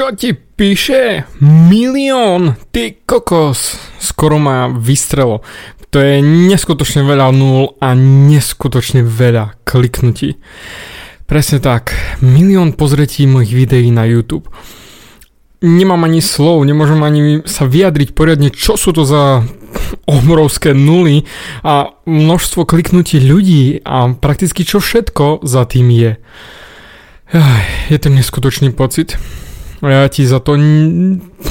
Čo ti píše? Milión! Ty kokos! Skoro ma vystrelo. To je neskutočne veľa nul a neskutočne veľa kliknutí. Presne tak. Milión pozretí mojich videí na YouTube. Nemám ani slov, nemôžem ani sa vyjadriť poriadne, čo sú to za obrovské nuly a množstvo kliknutí ľudí a prakticky čo všetko za tým je. Je to neskutočný pocit. Ja ti za to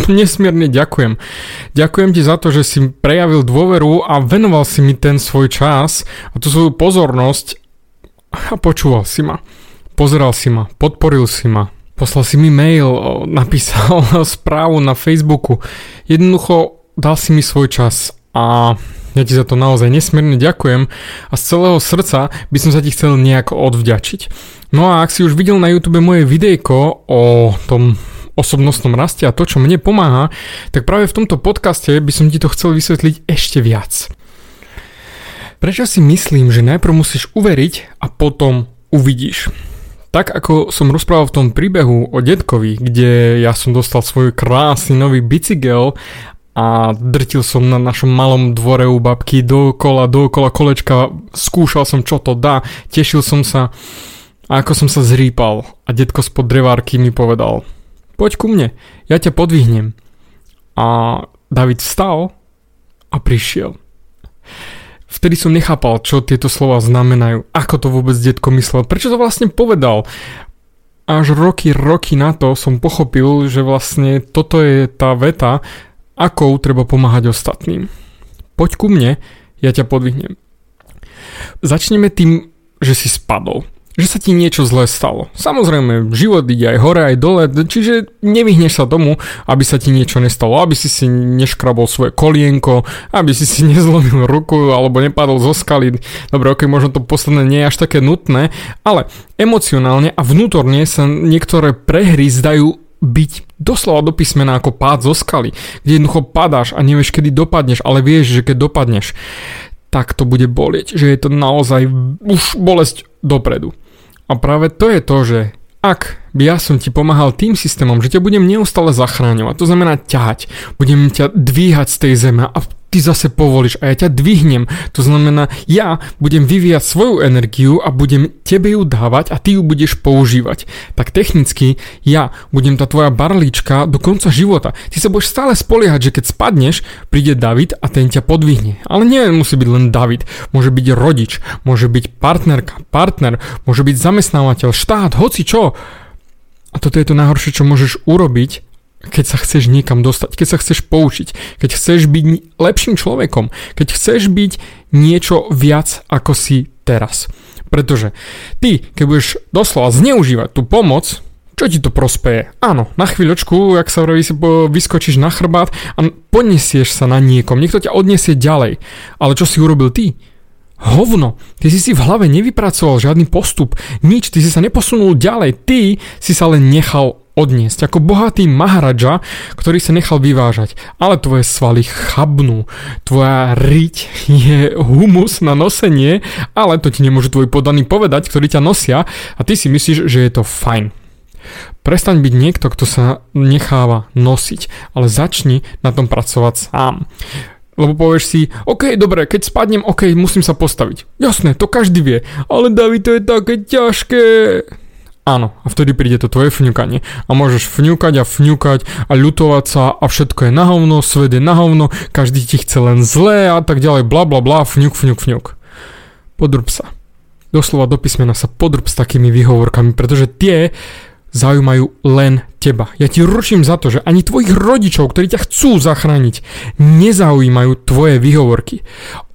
nesmierne ďakujem. Ďakujem ti za to, že si prejavil dôveru a venoval si mi ten svoj čas a tú svoju pozornosť a počúval si ma. Pozeral si ma, podporil si ma, poslal si mi mail, napísal správu na Facebooku. Jednoducho dal si mi svoj čas a ja ti za to naozaj nesmierne ďakujem a z celého srdca by som sa ti chcel nejako odvďačiť. No a ak si už videl na YouTube moje videjko o tom osobnostnom raste a to, čo mne pomáha, tak práve v tomto podcaste by som ti to chcel vysvetliť ešte viac. Prečo si myslím, že najprv musíš uveriť a potom uvidíš? Tak ako som rozprával v tom príbehu o detkovi, kde ja som dostal svoj krásny nový bicykel a drtil som na našom malom dvore u babky dookola, dookola kolečka, skúšal som čo to dá, tešil som sa a ako som sa zrýpal a detko spod drevárky mi povedal – poď ku mne, ja ťa podvihnem. A David vstal a prišiel. Vtedy som nechápal, čo tieto slova znamenajú, ako to vôbec detko myslel, prečo to vlastne povedal. Až roky, roky na to som pochopil, že vlastne toto je tá veta, ako treba pomáhať ostatným. Poď ku mne, ja ťa podvihnem. Začneme tým, že si spadol že sa ti niečo zlé stalo. Samozrejme, život ide aj hore, aj dole, čiže nevyhneš sa tomu, aby sa ti niečo nestalo, aby si si neškrabol svoje kolienko, aby si si nezlomil ruku alebo nepadol zo skaly. Dobre, ok, možno to posledné nie je až také nutné, ale emocionálne a vnútorne sa niektoré prehry zdajú byť doslova do písmena ako pád zo skaly, kde jednoducho padáš a nevieš, kedy dopadneš, ale vieš, že keď dopadneš, tak to bude bolieť, že je to naozaj už bolesť dopredu. A práve to je to, že ak by ja som ti pomáhal tým systémom, že ťa budem neustále zachráňovať, to znamená ťahať, budem ťa dvíhať z tej zeme a ty zase povolíš a ja ťa dvihnem. To znamená, ja budem vyvíjať svoju energiu a budem tebe ju dávať a ty ju budeš používať. Tak technicky ja budem tá tvoja barlička do konca života. Ty sa budeš stále spoliehať, že keď spadneš, príde David a ten ťa podvihne. Ale nie musí byť len David. Môže byť rodič, môže byť partnerka, partner, môže byť zamestnávateľ, štát, hoci čo. A toto je to najhoršie, čo môžeš urobiť, keď sa chceš niekam dostať, keď sa chceš poučiť, keď chceš byť lepším človekom, keď chceš byť niečo viac ako si teraz. Pretože ty, keď budeš doslova zneužívať tú pomoc, čo ti to prospeje? Áno, na chvíľočku, ak sa vraví, si vyskočíš na chrbát a poniesieš sa na niekom, niekto ťa odniesie ďalej. Ale čo si urobil ty? Hovno, ty si si v hlave nevypracoval žiadny postup, nič, ty si sa neposunul ďalej, ty si sa len nechal odniesť. Ako bohatý Maharaja, ktorý sa nechal vyvážať. Ale tvoje svaly chabnú. Tvoja riť je humus na nosenie, ale to ti nemôžu tvoji podaní povedať, ktorí ťa nosia a ty si myslíš, že je to fajn. Prestaň byť niekto, kto sa necháva nosiť, ale začni na tom pracovať sám. Lebo povieš si, OK, dobre, keď spadnem, OK, musím sa postaviť. Jasné, to každý vie, ale David, to je také ťažké. Áno, a vtedy príde to tvoje fňukanie. A môžeš fňukať a fňukať a ľutovať sa a všetko je na hovno, svet je na hovno, každý ti chce len zlé a tak ďalej, bla bla bla, fňuk, fňuk, fňuk. Podrb sa. Doslova do písmena sa podrb s takými výhovorkami, pretože tie zaujímajú len teba. Ja ti ručím za to, že ani tvojich rodičov, ktorí ťa chcú zachrániť, nezaujímajú tvoje výhovorky.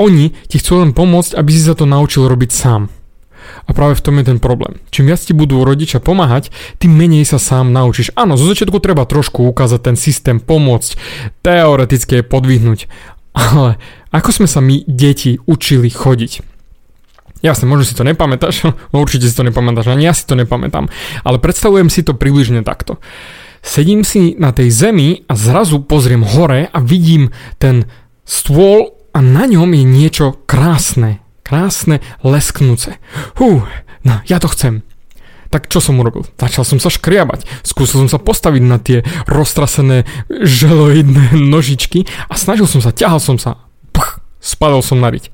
Oni ti chcú len pomôcť, aby si sa to naučil robiť sám. A práve v tom je ten problém. Čím viac ti budú rodičia pomáhať, tým menej sa sám naučíš. Áno, zo začiatku treba trošku ukázať ten systém, pomôcť, teoreticky je podvihnúť. Ale ako sme sa my, deti, učili chodiť? Jasne, možno si to nepamätáš, no určite si to nepamätáš, ani ja si to nepamätám. Ale predstavujem si to približne takto. Sedím si na tej zemi a zrazu pozriem hore a vidím ten stôl a na ňom je niečo krásne, Krásne, lesknúce. Hú, no, ja to chcem. Tak čo som urobil? Začal som sa škriabať. Skúsil som sa postaviť na tie roztrasené želoidné nožičky a snažil som sa, ťahal som sa. Pch, spadol som na riť.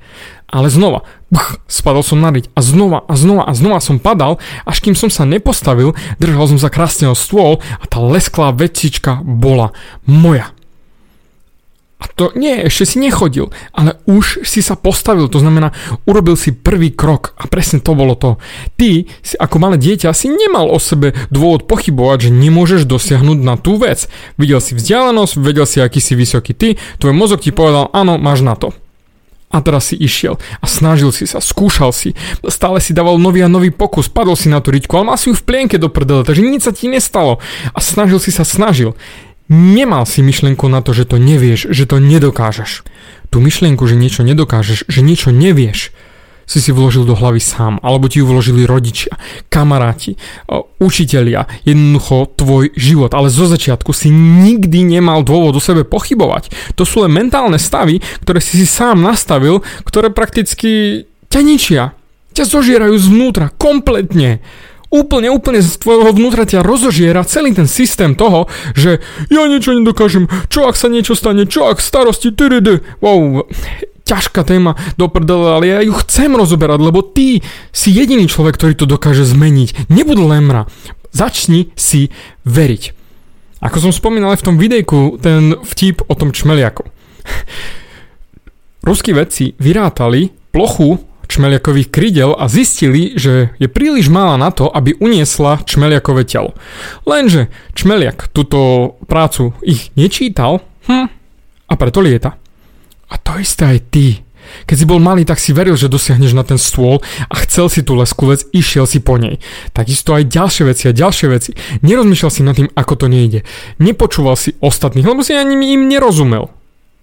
Ale znova, pch, spadol som na riť a znova a znova a znova som padal, až kým som sa nepostavil, držal som sa krásne o stôl a tá lesklá vecička bola moja. A to nie, ešte si nechodil, ale už si sa postavil, to znamená, urobil si prvý krok a presne to bolo to. Ty si ako malé dieťa si nemal o sebe dôvod pochybovať, že nemôžeš dosiahnuť na tú vec. Videl si vzdialenosť, vedel si, aký si vysoký ty, tvoj mozog ti povedal, áno, máš na to. A teraz si išiel a snažil si sa, skúšal si, stále si dával nový a nový pokus, padol si na tú riťku, ale mal si ju v plienke do prdele, takže nič sa ti nestalo. A snažil si sa, snažil. Nemal si myšlienku na to, že to nevieš, že to nedokážeš. Tú myšlienku, že niečo nedokážeš, že niečo nevieš, si si vložil do hlavy sám, alebo ti ju vložili rodičia, kamaráti, učitelia, jednoducho tvoj život. Ale zo začiatku si nikdy nemal dôvod o sebe pochybovať. To sú len mentálne stavy, ktoré si si sám nastavil, ktoré prakticky ťa ničia. Ťa zožierajú zvnútra, kompletne úplne, úplne z tvojho vnútra ťa rozožiera celý ten systém toho, že ja niečo nedokážem, čo ak sa niečo stane, čo ak starosti, tyrydy. Wow, ťažká téma do prdele, ale ja ju chcem rozoberať, lebo ty si jediný človek, ktorý to dokáže zmeniť. Nebud lemra. Začni si veriť. Ako som spomínal aj v tom videjku, ten vtip o tom čmeliaku. Ruskí vedci vyrátali plochu čmeliakových krydel a zistili, že je príliš malá na to, aby uniesla čmeliakové telo. Lenže čmeliak túto prácu ich nečítal hm, a preto lieta. A to isté aj ty. Keď si bol malý, tak si veril, že dosiahneš na ten stôl a chcel si tú lesku vec, išiel si po nej. Takisto aj ďalšie veci a ďalšie veci. Nerozmýšľal si nad tým, ako to nejde. Nepočúval si ostatných, lebo si ani im nerozumel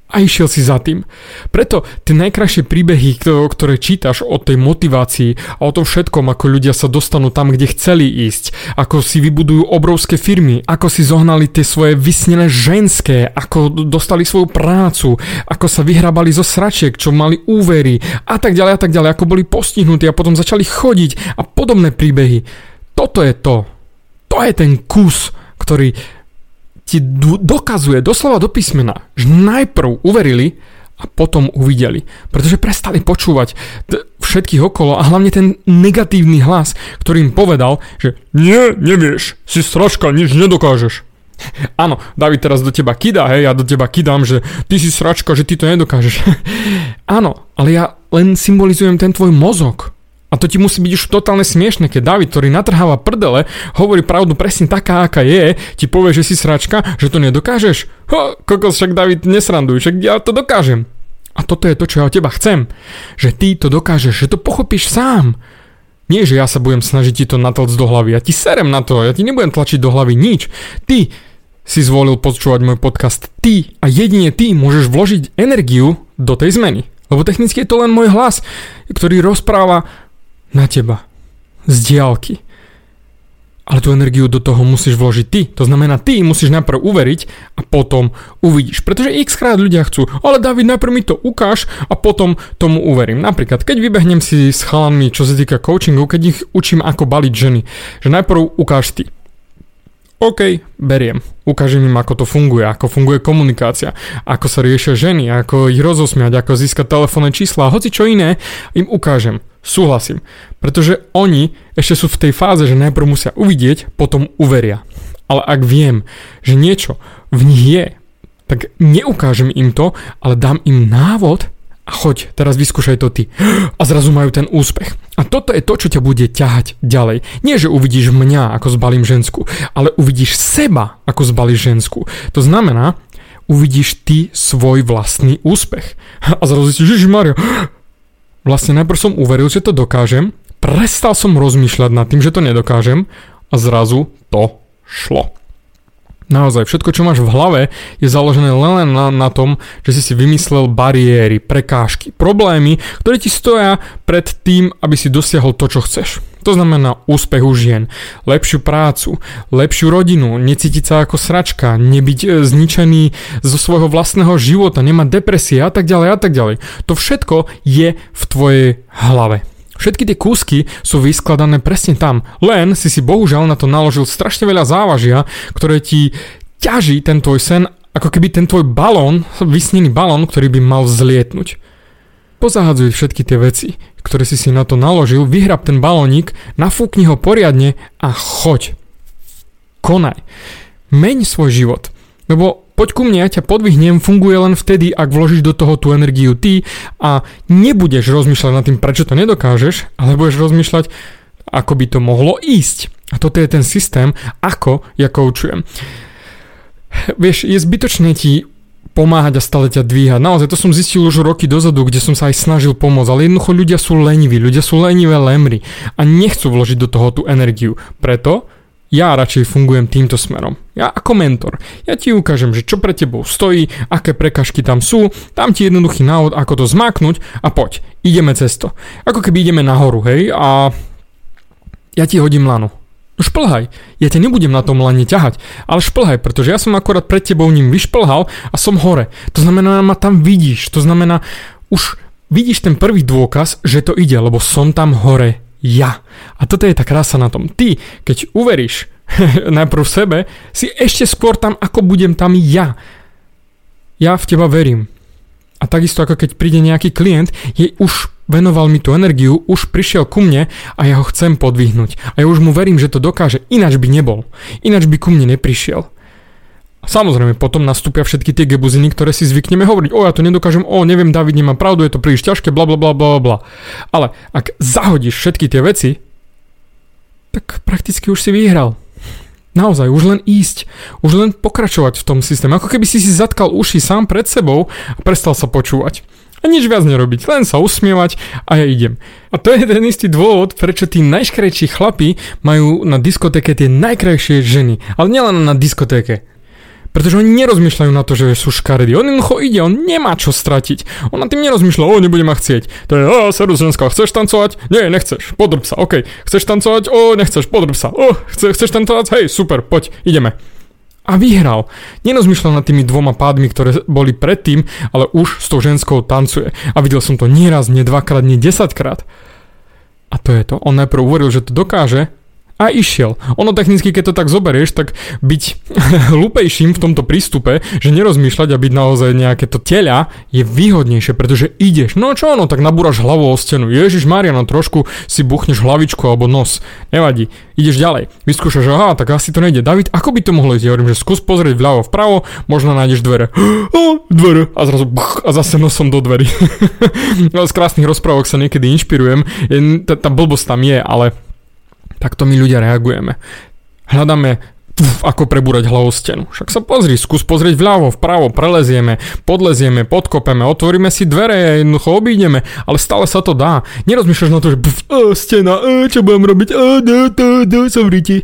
a išiel si za tým. Preto tie najkrajšie príbehy, ktoré čítaš o tej motivácii a o tom všetkom, ako ľudia sa dostanú tam, kde chceli ísť, ako si vybudujú obrovské firmy, ako si zohnali tie svoje vysnené ženské, ako dostali svoju prácu, ako sa vyhrabali zo sračiek, čo mali úvery a tak ďalej a tak ďalej, ako boli postihnutí a potom začali chodiť a podobné príbehy. Toto je to. To je ten kus, ktorý ti dokazuje doslova do písmena, že najprv uverili a potom uvideli. Pretože prestali počúvať t- všetkých okolo a hlavne ten negatívny hlas, ktorý im povedal, že nie, nevieš, si sračka, nič nedokážeš. Áno, David teraz do teba kidá, hej, ja do teba kidám, že ty si sračka, že ty to nedokážeš. Áno, ale ja len symbolizujem ten tvoj mozog, a to ti musí byť už totálne smiešne, keď David, ktorý natrháva prdele, hovorí pravdu presne taká, aká je, ti povie, že si sračka, že to nedokážeš. Ho, kokos, však David nesranduj, však ja to dokážem. A toto je to, čo ja od teba chcem. Že ty to dokážeš, že to pochopíš sám. Nie, že ja sa budem snažiť ti to natlcť do hlavy. Ja ti serem na to, ja ti nebudem tlačiť do hlavy nič. Ty si zvolil počúvať môj podcast. Ty a jedine ty môžeš vložiť energiu do tej zmeny. Lebo technicky je to len môj hlas, ktorý rozpráva na teba. Z diálky. Ale tú energiu do toho musíš vložiť ty. To znamená, ty musíš najprv uveriť a potom uvidíš. Pretože x krát ľudia chcú, ale David, najprv mi to ukáž a potom tomu uverím. Napríklad, keď vybehnem si s chalanmi, čo sa týka coachingu, keď ich učím ako baliť ženy, že najprv ukáž ty. OK, beriem. Ukážem im, ako to funguje, ako funguje komunikácia, ako sa riešia ženy, ako ich rozosmiať, ako získať telefónne čísla, hoci čo iné, im ukážem. Súhlasím. Pretože oni ešte sú v tej fáze, že najprv musia uvidieť, potom uveria. Ale ak viem, že niečo v nich je, tak neukážem im to, ale dám im návod a choď, teraz vyskúšaj to ty. A zrazu majú ten úspech. A toto je to, čo ťa bude ťahať ďalej. Nie, že uvidíš mňa, ako zbalím žensku, ale uvidíš seba, ako zbalíš žensku. To znamená, uvidíš ty svoj vlastný úspech. A zrazu si, Ježiš Mario, Vlastne najprv som uveril, že to dokážem, prestal som rozmýšľať nad tým, že to nedokážem a zrazu to šlo. Naozaj, všetko, čo máš v hlave, je založené len na, na tom, že si si vymyslel bariéry, prekážky, problémy, ktoré ti stoja pred tým, aby si dosiahol to, čo chceš. To znamená úspech u žien, lepšiu prácu, lepšiu rodinu, necítiť sa ako sračka, nebyť e, zničený zo svojho vlastného života, nemať depresie a tak ďalej a tak ďalej. To všetko je v tvojej hlave. Všetky tie kúsky sú vyskladané presne tam, len si si bohužiaľ na to naložil strašne veľa závažia, ktoré ti ťaží ten tvoj sen, ako keby ten tvoj balón, vysnený balón, ktorý by mal vzlietnúť. Pozahadzuj všetky tie veci, ktoré si si na to naložil, vyhrab ten balónik, nafúkni ho poriadne a choď. Konaj. Meň svoj život. Lebo poď ku mne, ja ťa podvihnem, funguje len vtedy, ak vložíš do toho tú energiu ty a nebudeš rozmýšľať nad tým, prečo to nedokážeš, ale budeš rozmýšľať, ako by to mohlo ísť. A toto je ten systém, ako ja koučujem. Vieš, je zbytočné ti pomáhať a stále ťa dvíhať. Naozaj, to som zistil už roky dozadu, kde som sa aj snažil pomôcť, ale jednoducho ľudia sú leniví, ľudia sú lenivé lemry a nechcú vložiť do toho tú energiu. Preto ja radšej fungujem týmto smerom. Ja ako mentor. Ja ti ukážem, že čo pre tebou stojí, aké prekažky tam sú, tam ti jednoduchý návod, ako to zmáknuť a poď, ideme cez to. Ako keby ideme nahoru, hej, a ja ti hodím lano. No šplhaj, ja ťa nebudem na tom lane ťahať, ale šplhaj, pretože ja som akorát pred tebou ním vyšplhal a som hore. To znamená, ma tam vidíš, to znamená, už vidíš ten prvý dôkaz, že to ide, lebo som tam hore ja. A toto je tá krása na tom. Ty, keď uveríš najprv sebe, si ešte skôr tam, ako budem tam ja. Ja v teba verím. A takisto ako keď príde nejaký klient, je už venoval mi tú energiu, už prišiel ku mne a ja ho chcem podvihnúť. A ja už mu verím, že to dokáže, ináč by nebol. Ináč by ku mne neprišiel. Samozrejme, potom nastúpia všetky tie gebuziny, ktoré si zvykneme hovoriť. O, ja to nedokážem, o, neviem, David nemá pravdu, je to príliš ťažké, bla bla bla bla bla. Ale ak zahodíš všetky tie veci, tak prakticky už si vyhral. Naozaj, už len ísť, už len pokračovať v tom systéme. Ako keby si si zatkal uši sám pred sebou a prestal sa počúvať. A nič viac nerobiť, len sa usmievať a ja idem. A to je ten istý dôvod, prečo tí najškrejší chlapi majú na diskotéke tie najkrajšie ženy. Ale nielen na diskotéke. Pretože oni nerozmýšľajú na to, že sú škaredí. On jednoducho ide, on nemá čo stratiť. On na tým nerozmýšľa, o, nebude ma chcieť. To je, o, serus ženská, chceš tancovať? Nie, nechceš, podrb sa, OK. Chceš tancovať? O, nechceš, podrb sa. O, chce, chceš tancovať? Hej, super, poď, ideme. A vyhral. Nerozmýšľal nad tými dvoma pádmi, ktoré boli predtým, ale už s tou ženskou tancuje. A videl som to nie raz, nie dvakrát, nie desaťkrát. A to je to. On najprv uveril, že to dokáže a išiel. Ono technicky, keď to tak zoberieš, tak byť hlúpejším v tomto prístupe, že nerozmýšľať a byť naozaj nejaké to teľa je výhodnejšie, pretože ideš. No čo ono, tak nabúraš hlavu o stenu. Ježiš Maria, no trošku si buchneš hlavičku alebo nos. Nevadí. Ideš ďalej. Vyskúšaš, aha, tak asi to nejde. David, ako by to mohlo ísť? Ja hovorím, že skús pozrieť vľavo vpravo, možno nájdeš dvere. Dvere. A zrazu buch, a zase nosom do dverí. Z krásnych rozprávok sa niekedy inšpirujem. Tá blbosť tam je, ale Takto my ľudia reagujeme. Hľadáme pf, ako prebúrať hlavou stenu. Však sa pozri, skús pozrieť vľavo, vpravo, prelezieme, podlezieme, podkopeme, otvoríme si dvere jednoducho obídeme, ale stále sa to dá. Nerozmýšľaš na to, že pf, o, stena, o, čo budem robiť, o, do, do, do, som v riti.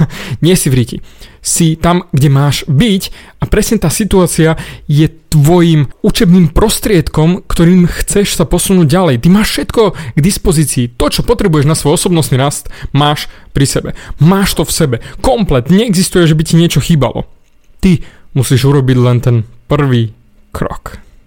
Nie si v riti si tam, kde máš byť a presne tá situácia je tvojim učebným prostriedkom, ktorým chceš sa posunúť ďalej. Ty máš všetko k dispozícii. To, čo potrebuješ na svoj osobnostný rast, máš pri sebe. Máš to v sebe. Komplet. Neexistuje, že by ti niečo chýbalo. Ty musíš urobiť len ten prvý krok.